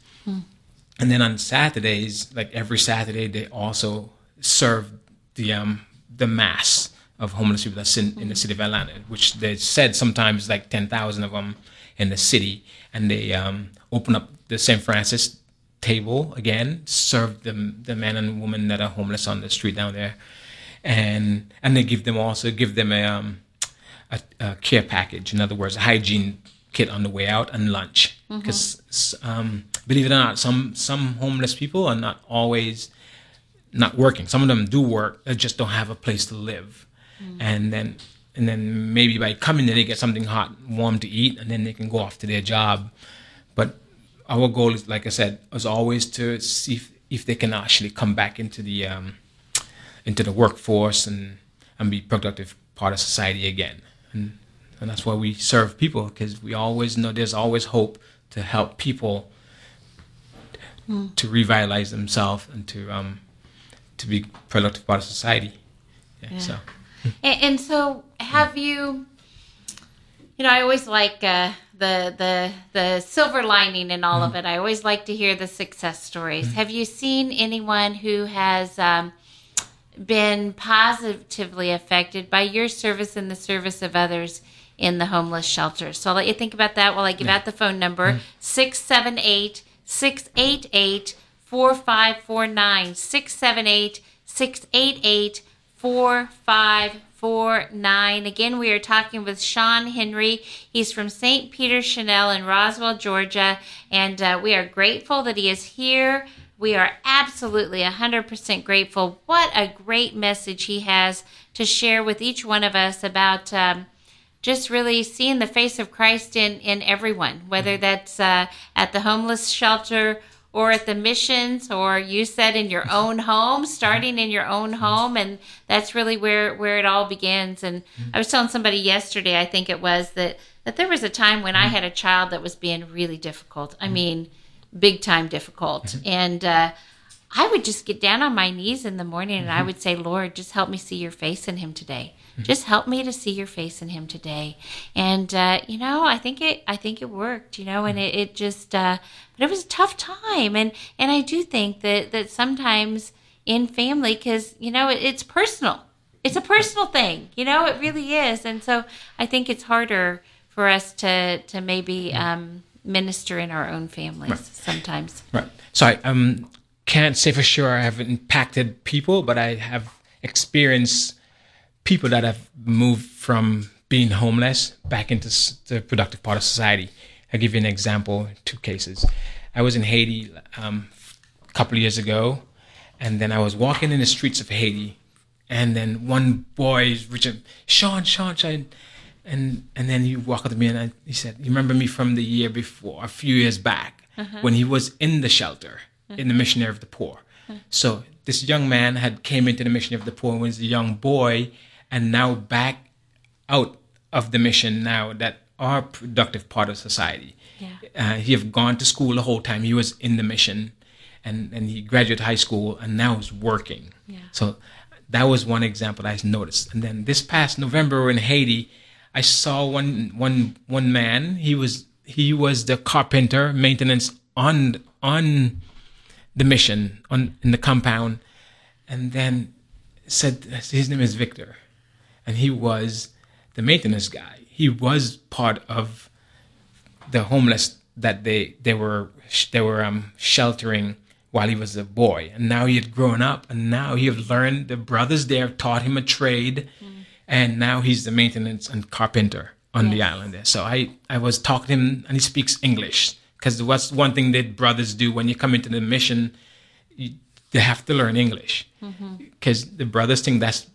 And then on Saturdays, like every Saturday, they also serve the um, the mass of homeless people that's in, in the city of Atlanta, which they said sometimes like ten thousand of them in the city, and they um, open up the St. Francis table again, serve them the men and women that are homeless on the street down there, and and they give them also give them a um, a, a care package. In other words, a hygiene kit on the way out and lunch. Because um, believe it or not, some some homeless people are not always not working. Some of them do work, they just don't have a place to live. And then and then maybe by coming there they get something hot, warm to eat, and then they can go off to their job. But our goal is, like I said, is always to see if, if they can actually come back into the um, into the workforce and and be productive part of society again. And and that's why we serve people because we always know there's always hope to help people to revitalize themselves and to um to be productive part of society. Yeah, Yeah. So And, and so, have you? You know, I always like uh, the the the silver lining in all of it. I always like to hear the success stories. Have you seen anyone who has um, been positively affected by your service and the service of others in the homeless shelter? So I'll let you think about that while I give out the phone number 678 688 4549. 678 688 4549. Again, we are talking with Sean Henry. He's from St. Peter Chanel in Roswell, Georgia, and uh, we are grateful that he is here. We are absolutely 100% grateful. What a great message he has to share with each one of us about. Um, just really seeing the face of Christ in in everyone, whether mm-hmm. that's uh, at the homeless shelter or at the missions, or you said in your own home, starting in your own mm-hmm. home, and that's really where where it all begins. And mm-hmm. I was telling somebody yesterday, I think it was that that there was a time when I had a child that was being really difficult. I mean, big time difficult, and. Uh, I would just get down on my knees in the morning and I would say, Lord, just help me see your face in him today. Just help me to see your face in him today. And uh, you know, I think it I think it worked, you know, and it, it just uh but it was a tough time and and I do think that that sometimes in family cuz you know, it, it's personal. It's a personal thing. You know, it really is. And so I think it's harder for us to to maybe um minister in our own families sometimes. Right. So I um, can't say for sure I have impacted people, but I have experienced people that have moved from being homeless back into the productive part of society. I'll give you an example, two cases. I was in Haiti um, a couple of years ago, and then I was walking in the streets of Haiti, and then one boy Richard, Sean, Sean, Sean, and and then he walked up to me and I, he said, "You remember me from the year before, a few years back, uh-huh. when he was in the shelter, in the uh-huh. missionary of the poor." Uh-huh. So this young man had came into the missionary of the poor when he was a young boy, and now back out of the mission now that are productive part of society. Yeah. Uh, he have gone to school the whole time. He was in the mission, and and he graduated high school and now is working. Yeah. So that was one example I noticed. And then this past November in Haiti, I saw one one one man. He was he was the carpenter maintenance on on the mission on in the compound, and then said his name is Victor, and he was the maintenance guy. He was part of the homeless that they they were they were um, sheltering while he was a boy, and now he had grown up, and now he had learned. The brothers there taught him a trade, and now he's the maintenance and carpenter on the island there. So I I was talking to him, and he speaks English because what's one thing that brothers do when you come into the mission, you, they have to learn English because the brothers think that's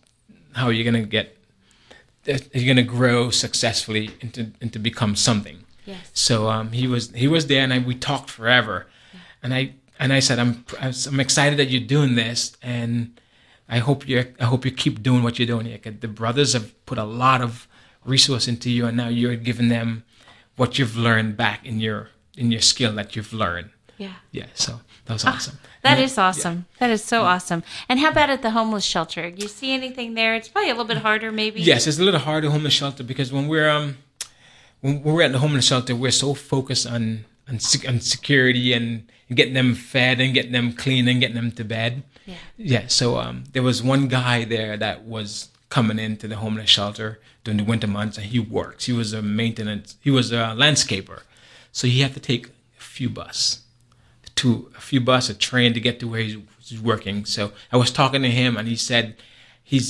how you're gonna get that you're gonna grow successfully into into become something. Yes. So um, he was he was there, and I, we talked forever, and I and I said I'm I'm excited that you're doing this, and I hope you I hope you keep doing what you're doing here. the brothers have put a lot of resource into you, and now you're giving them what you've learned back in your in your skill that you've learned. Yeah. Yeah, so that was awesome. That Yeah, is awesome. That is so awesome. And how about at the homeless shelter? You see anything there? It's probably a little bit harder, maybe. Yes, it's a little hard to homeless shelter because when we're um when we're at the homeless shelter, we're so focused on on, on security and getting them fed and getting them clean and getting them to bed. Yeah. Yeah. So um, there was one guy there that was coming into the homeless shelter during the winter months, and he works. He was a maintenance. He was a landscaper, so he had to take a few bus, to a few bus, a train to get to where he's, he's working. So I was talking to him, and he said he's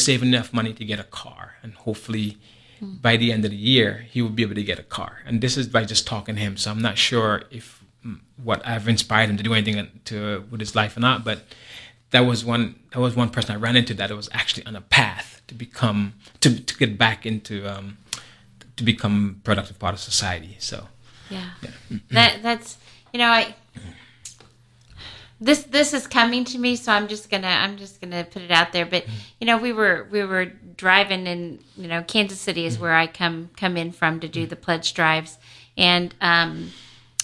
saving enough money to get a car, and hopefully by the end of the year he will be able to get a car. And this is by just talking to him. So I'm not sure if mm, what I've inspired him to do anything to with his life or not, but that was one that was one person I ran into that was actually on a path to become to to get back into um, to become productive part of society. So Yeah. That that's you know I this this is coming to me so I'm just gonna I'm just gonna put it out there. But mm-hmm. you know we were we were driving in you know Kansas City is mm-hmm. where I come come in from to do mm-hmm. the pledge drives. And um,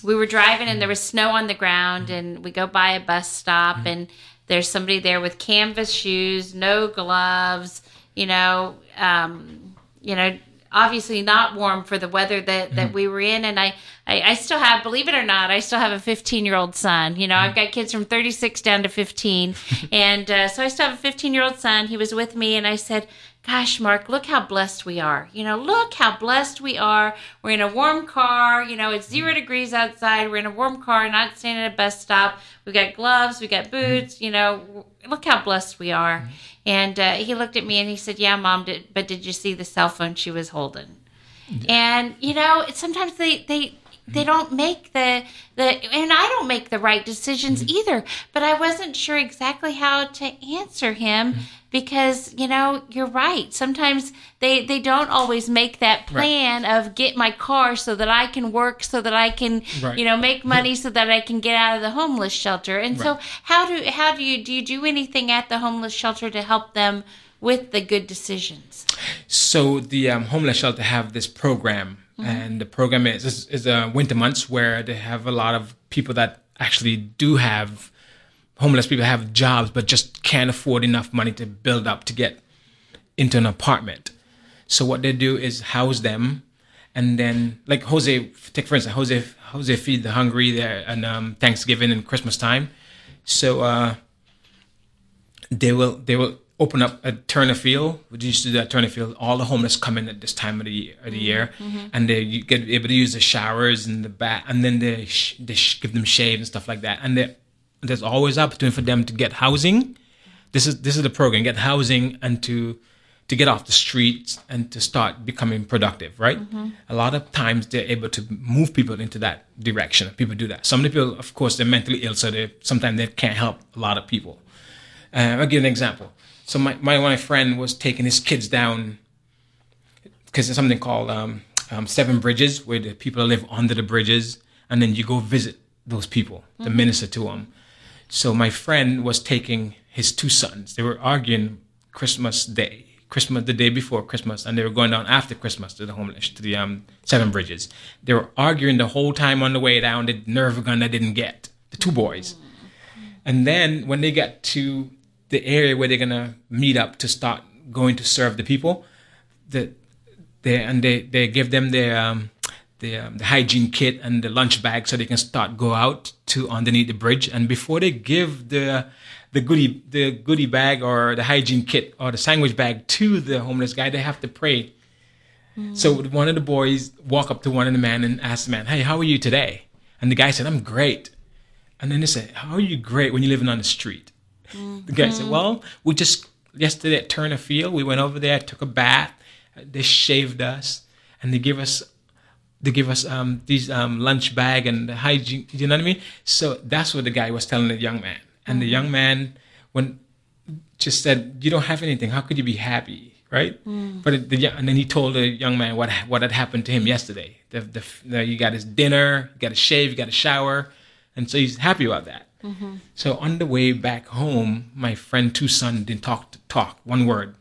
we were driving and there was snow on the ground and we go by a bus stop and there's somebody there with canvas shoes no gloves you know um, you know obviously not warm for the weather that, that we were in. And I, I i still have believe it or not i still have a 15 year old son. You know i've got kids from 36 down to 15 and uh, so i still have a 15 year old son. He was with me and i said gosh mark look how blessed we are. You know look how blessed we are. We're in a warm car. You know it's zero degrees outside. We're in a warm car not staying at a bus stop. We got gloves. We got mm-hmm. boots. You know look how blessed we are. Mm-hmm. And uh, he looked at me and he said yeah mom did, but did you see the cell phone she was holding? And you know sometimes they they they mm-hmm. don't make the the and I don't make the right decisions either but I wasn't sure exactly how to answer him because you know you're right. Sometimes they they don't always make that plan of get my car so that I can work so that I can Right. you know make money so that I can get out of the homeless shelter. And so how do how do you do you do anything at the homeless shelter to help them with the good decisions? So the um, homeless shelter have this program, and the program is is, is uh, winter months where they have a lot of people that actually do have homeless people have jobs, but just can't afford enough money to build up to get into an apartment. So what they do is house them, and then like Hosea, take for instance, Hosea Hosea feed the hungry there and um, Thanksgiving and Christmas time. So uh, they will they will open up a Turner Field. We used to do that Turner Field. All the homeless come in at this time of the year, of the year and they get able to use the showers and the bath, and then they sh- they sh- give them shave and stuff like that. And they, there's always opportunity for them to get housing. This is this is the program: get housing and to to get off the streets and to start becoming productive. Right. A lot of times they're able to move people into that direction. People do that. Some of the people, of course, they're mentally ill, so they sometimes they can't help a lot of people. Uh, I'll give an example. So my, my my friend was taking his kids down because there's something called um, um, Seven Bridges, where the people live under the bridges, and then you go visit those people to minister to them. So my friend was taking his two sons. They were arguing Christmas Day, Christmas the day before Christmas, and they were going down after Christmas to the homeless to the um, Seven Bridges. They were arguing the whole time on the way down. The Nerf gun they didn't get. The two boys. And then when they get to the area where they're gonna meet up to start going to serve the people, the they and they, they give them their um, the, um, the hygiene kit and the lunch bag so they can start go out to underneath the bridge. And before they give the the goodie the goodie bag or the hygiene kit or the sandwich bag to the homeless guy, they have to pray. So one of the boys walk up to one of the men and ask the man, "Hey, how are you today?" And the guy said, "I'm great." And then they said, How are you great when you're living on the street? The guy said, Well, we just yesterday at Turner Field, we went over there, took a bath, they shaved us, and they give us they give us um, these um, lunch bag and hygiene. You know what I mean? So that's what the guy was telling the young man, and the young man when just said, "You don't have anything. How could you be happy?" Right? But it, the, and then he told the young man what what had happened to him yesterday. The, the, the you got his dinner, you got a shave, you got a shower, and so he's happy about that. So on the way back home, my friend two son didn't talk talk one word.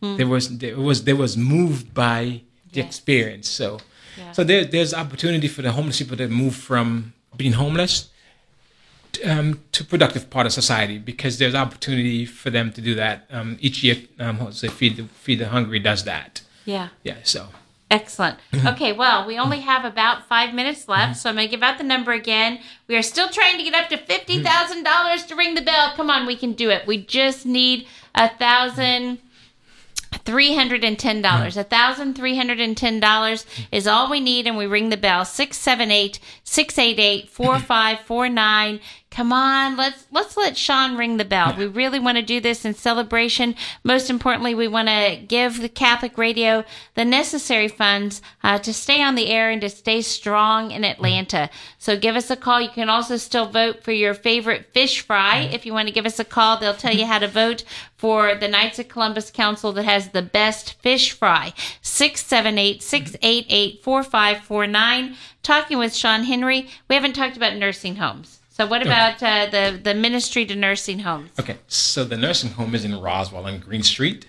There was there was there was moved by the experience. So Yeah. so there there's opportunity for the homeless people to move from being homeless um, to productive part of society because there's opportunity for them to do that. Um, each year, um, say feed the feed the hungry does that. yeah Yeah. So Excellent. Okay, well, we only have about five minutes left, so I'm going to give out the number again. We are still trying to get up to $50,000 to ring the bell. Come on, we can do it. We just need a thousand. Three hundred and ten dollars. A thousand three hundred and ten dollars is all we need, and we ring the bell. Six seven eight six eight eight four five four nine. Come on, let's let's let Sean ring the bell. We really want to do this in celebration. Most importantly, we want to give the Catholic Radio the necessary funds uh, to stay on the air and to stay strong in Atlanta. So give us a call. You can also still vote for your favorite fish fry. If you want to give us a call, they'll tell you how to vote for the Knights of Columbus Council that has the best fish fry. 678 688 4549. Talking with Sean Henry. We haven't talked about nursing homes. So what about uh, the the ministry to nursing homes? Okay, so the nursing home is in Roswell on Green Street.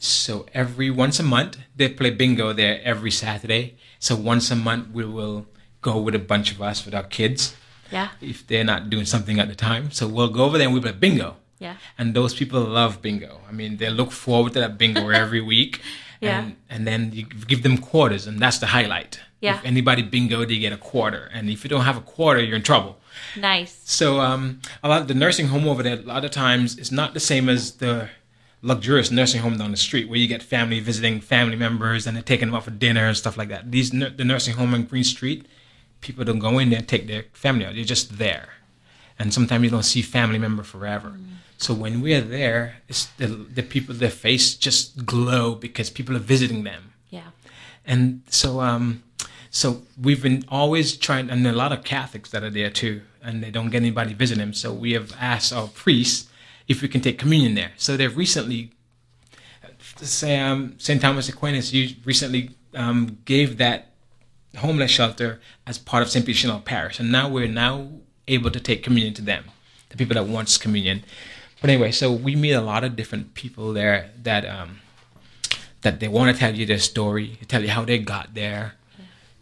So every once a month they play bingo there every Saturday. So once a month we will go with a bunch of us with our kids Yeah, if they're not doing something at the time. So we'll go over there and we play bingo. yeah, And those people love bingo. I mean, they look forward to that bingo every week. Yeah. And, and then you give them quarters, and that's the highlight. Yeah. If anybody bingo, they get a quarter. And if you don't have a quarter, you're in trouble. Nice. So um, a lot of the nursing home over there, a lot of times, it's not the same as the luxurious nursing home down the street where you get family visiting family members and they're taking them out for dinner and stuff like that. These the nursing home on Green Street, people don't go in there and take their family out. They're just there, and sometimes you don't see family member forever. So when we're there, it's the the people their face just glow because people are visiting them Yeah, and so um so we've been always trying and a lot of catholics that are there too and they don't get anybody visit them so we have asked our priests if we can take communion there. So they've recently say um st thomas aquinas you recently um gave that homeless shelter as part of st peter Chanel parish. And now we're now able to take communion to them the people that wants communion. But anyway so we meet a lot of different people there that um that they want to tell you their story, tell you how they got there.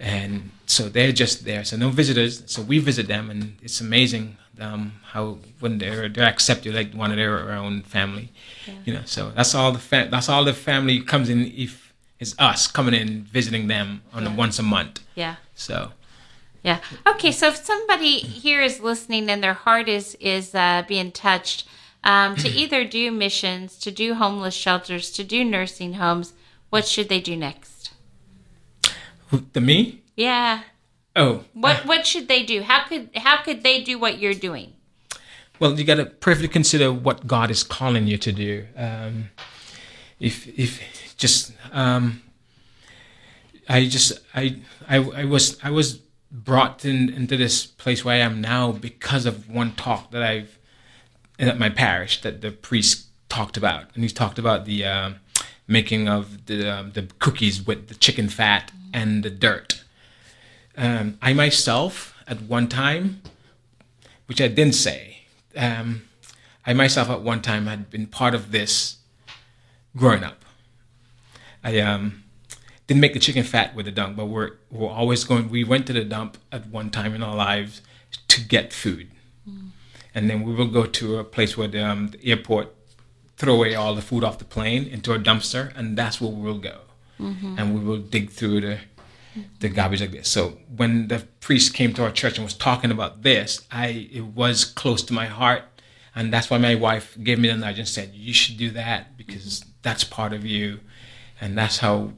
And so they're just there. So no visitors. So we visit them, and it's amazing um, how when they're they're accepted like one of their own family. You know. So that's all the fa- that's all the family comes in. If it's us coming in visiting them on a once a month. yeah. So Yeah. Okay. So if somebody here is listening and their heart is is uh, being touched um, to either do missions, to do homeless shelters, to do nursing homes, what should they do next? The me. Yeah. Oh, What what should they do? How could how could they do what you're doing? Well, you got to prayerfully consider what God is calling you to do. Um, if if just um, I just I, I I was I was brought in, into this place where I am now because of one talk that I've at my parish that the priest talked about, and he talked about the uh, making of the um, the cookies with the chicken fat and the dirt. Um, I myself, at one time, which I didn't say, um, I myself at one time had been part of this growing up. I um, didn't make the chicken fat with the dump, but we're we're always going. We went to the dump at one time in our lives to get food, and then we will go to a place where the, um, the airport throw away all the food off the plane into a dumpster, and that's where we will go, and we will dig through the the garbage like this. So when the priest came to our church and was talking about this, I it was close to my heart, and that's why my wife gave me the nudge and said, "You should do that because that's part of you," and that's how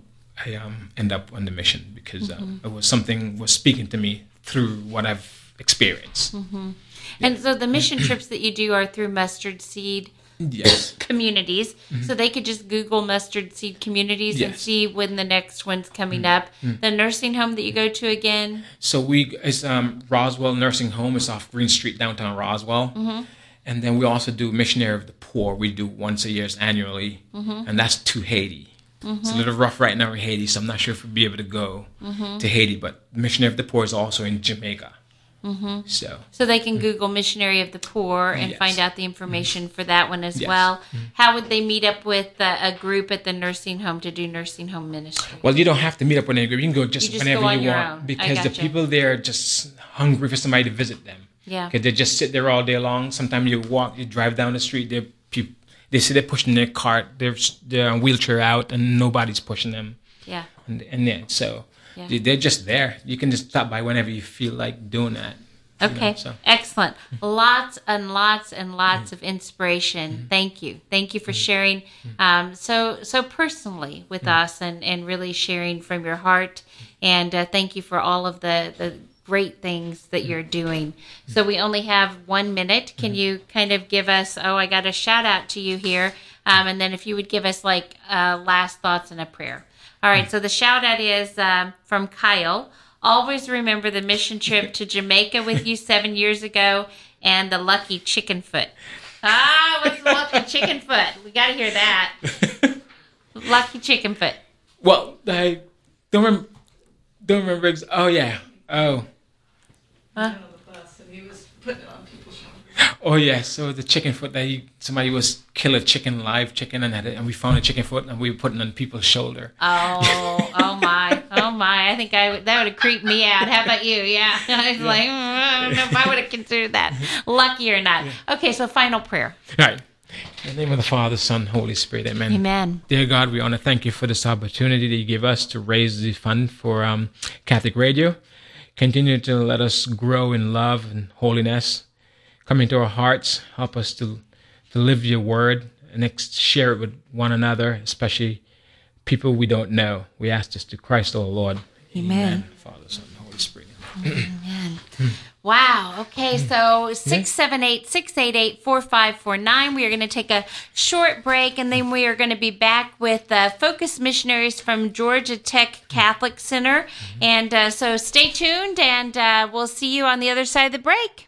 I um, end up on the mission because uh, it was something was speaking to me through what I've experienced. And so the mission trips that you do are through mustard seed Yes. communities. Mm-hmm. So they could just Google mustard seed communities and see when the next one's coming mm-hmm. up. The nursing home that you go to again. So we it's um, Roswell Nursing Home. It's off Green Street, downtown Roswell. Mm-hmm. And then we also do Missionary of the Poor. We do once a year annually, and that's to Haiti. It's a little rough right now in Haiti, so I'm not sure if we'll be able to go to Haiti. But Missionary of the Poor is also in Jamaica. Mm-hmm. So So they can Google Missionary of the Poor and Yes. find out the mm-hmm. information for that one as Yes. well. Mm-hmm. How would they meet up with uh, a group at the nursing home to do nursing home ministry? Well, you don't have to meet up with any group. You can go just, You just whenever go you want own. Because the people there are just hungry for somebody to visit them. Yeah. Because they just sit there all day long. Sometimes you walk, you drive down the street. They see they're pushing their cart, their their wheelchair out, and nobody's pushing them. Yeah. And, and yeah, so Yeah. they- they're just there. You can just stop by whenever you feel like doing that. you know, Okay. so Excellent. Lots and lots and lots of inspiration. Thank you. Thank you for sharing um, so so personally with us and, and really sharing from your heart. And uh, thank you for all of the, the great things that you're doing. So we only have one minute. Can you kind of give us, oh, I got a shout out to you here. Um, and then if you would give us like uh, last thoughts and a prayer. All right. So the shout out is um, from Kyle. Always remember the mission trip to Jamaica with you seven years ago and the lucky chicken foot. Ah, what's the lucky chicken foot? We got to hear that. Lucky chicken foot. Well, I don't remember. Don't remember. Oh yeah. Oh. on the bus, and he was putting it on people's shoulders. Oh yeah. So the chicken foot that he, somebody was kill a chicken, live chicken, and had it, and we found a chicken foot, and we were putting on people's shoulder. Oh, oh my, oh my! I think I would, that would have creeped me out. How about you? Yeah, I was like, mm, I don't know if I would have considered that lucky or not. Okay, so final prayer. All right. In the name of the Father, Son, Holy Spirit. Amen. Amen. Dear God, we want to thank you for this opportunity that you give us to raise the fund for um, Catholic Radio. Continue to let us grow in love and holiness. Come into our hearts. Help us to, to live your word and ex- share it with one another, especially people we don't know. We ask this to Christ our Lord. Amen. Father, Son, Holy Spirit. Amen. wow. Okay. So six seven eight six eight eight four five four nine. We are going to take a short break, and then we are going to be back with uh, Focus Missionaries from Georgia Tech Catholic Center. And uh, so stay tuned, and uh, we'll see you on the other side of the break.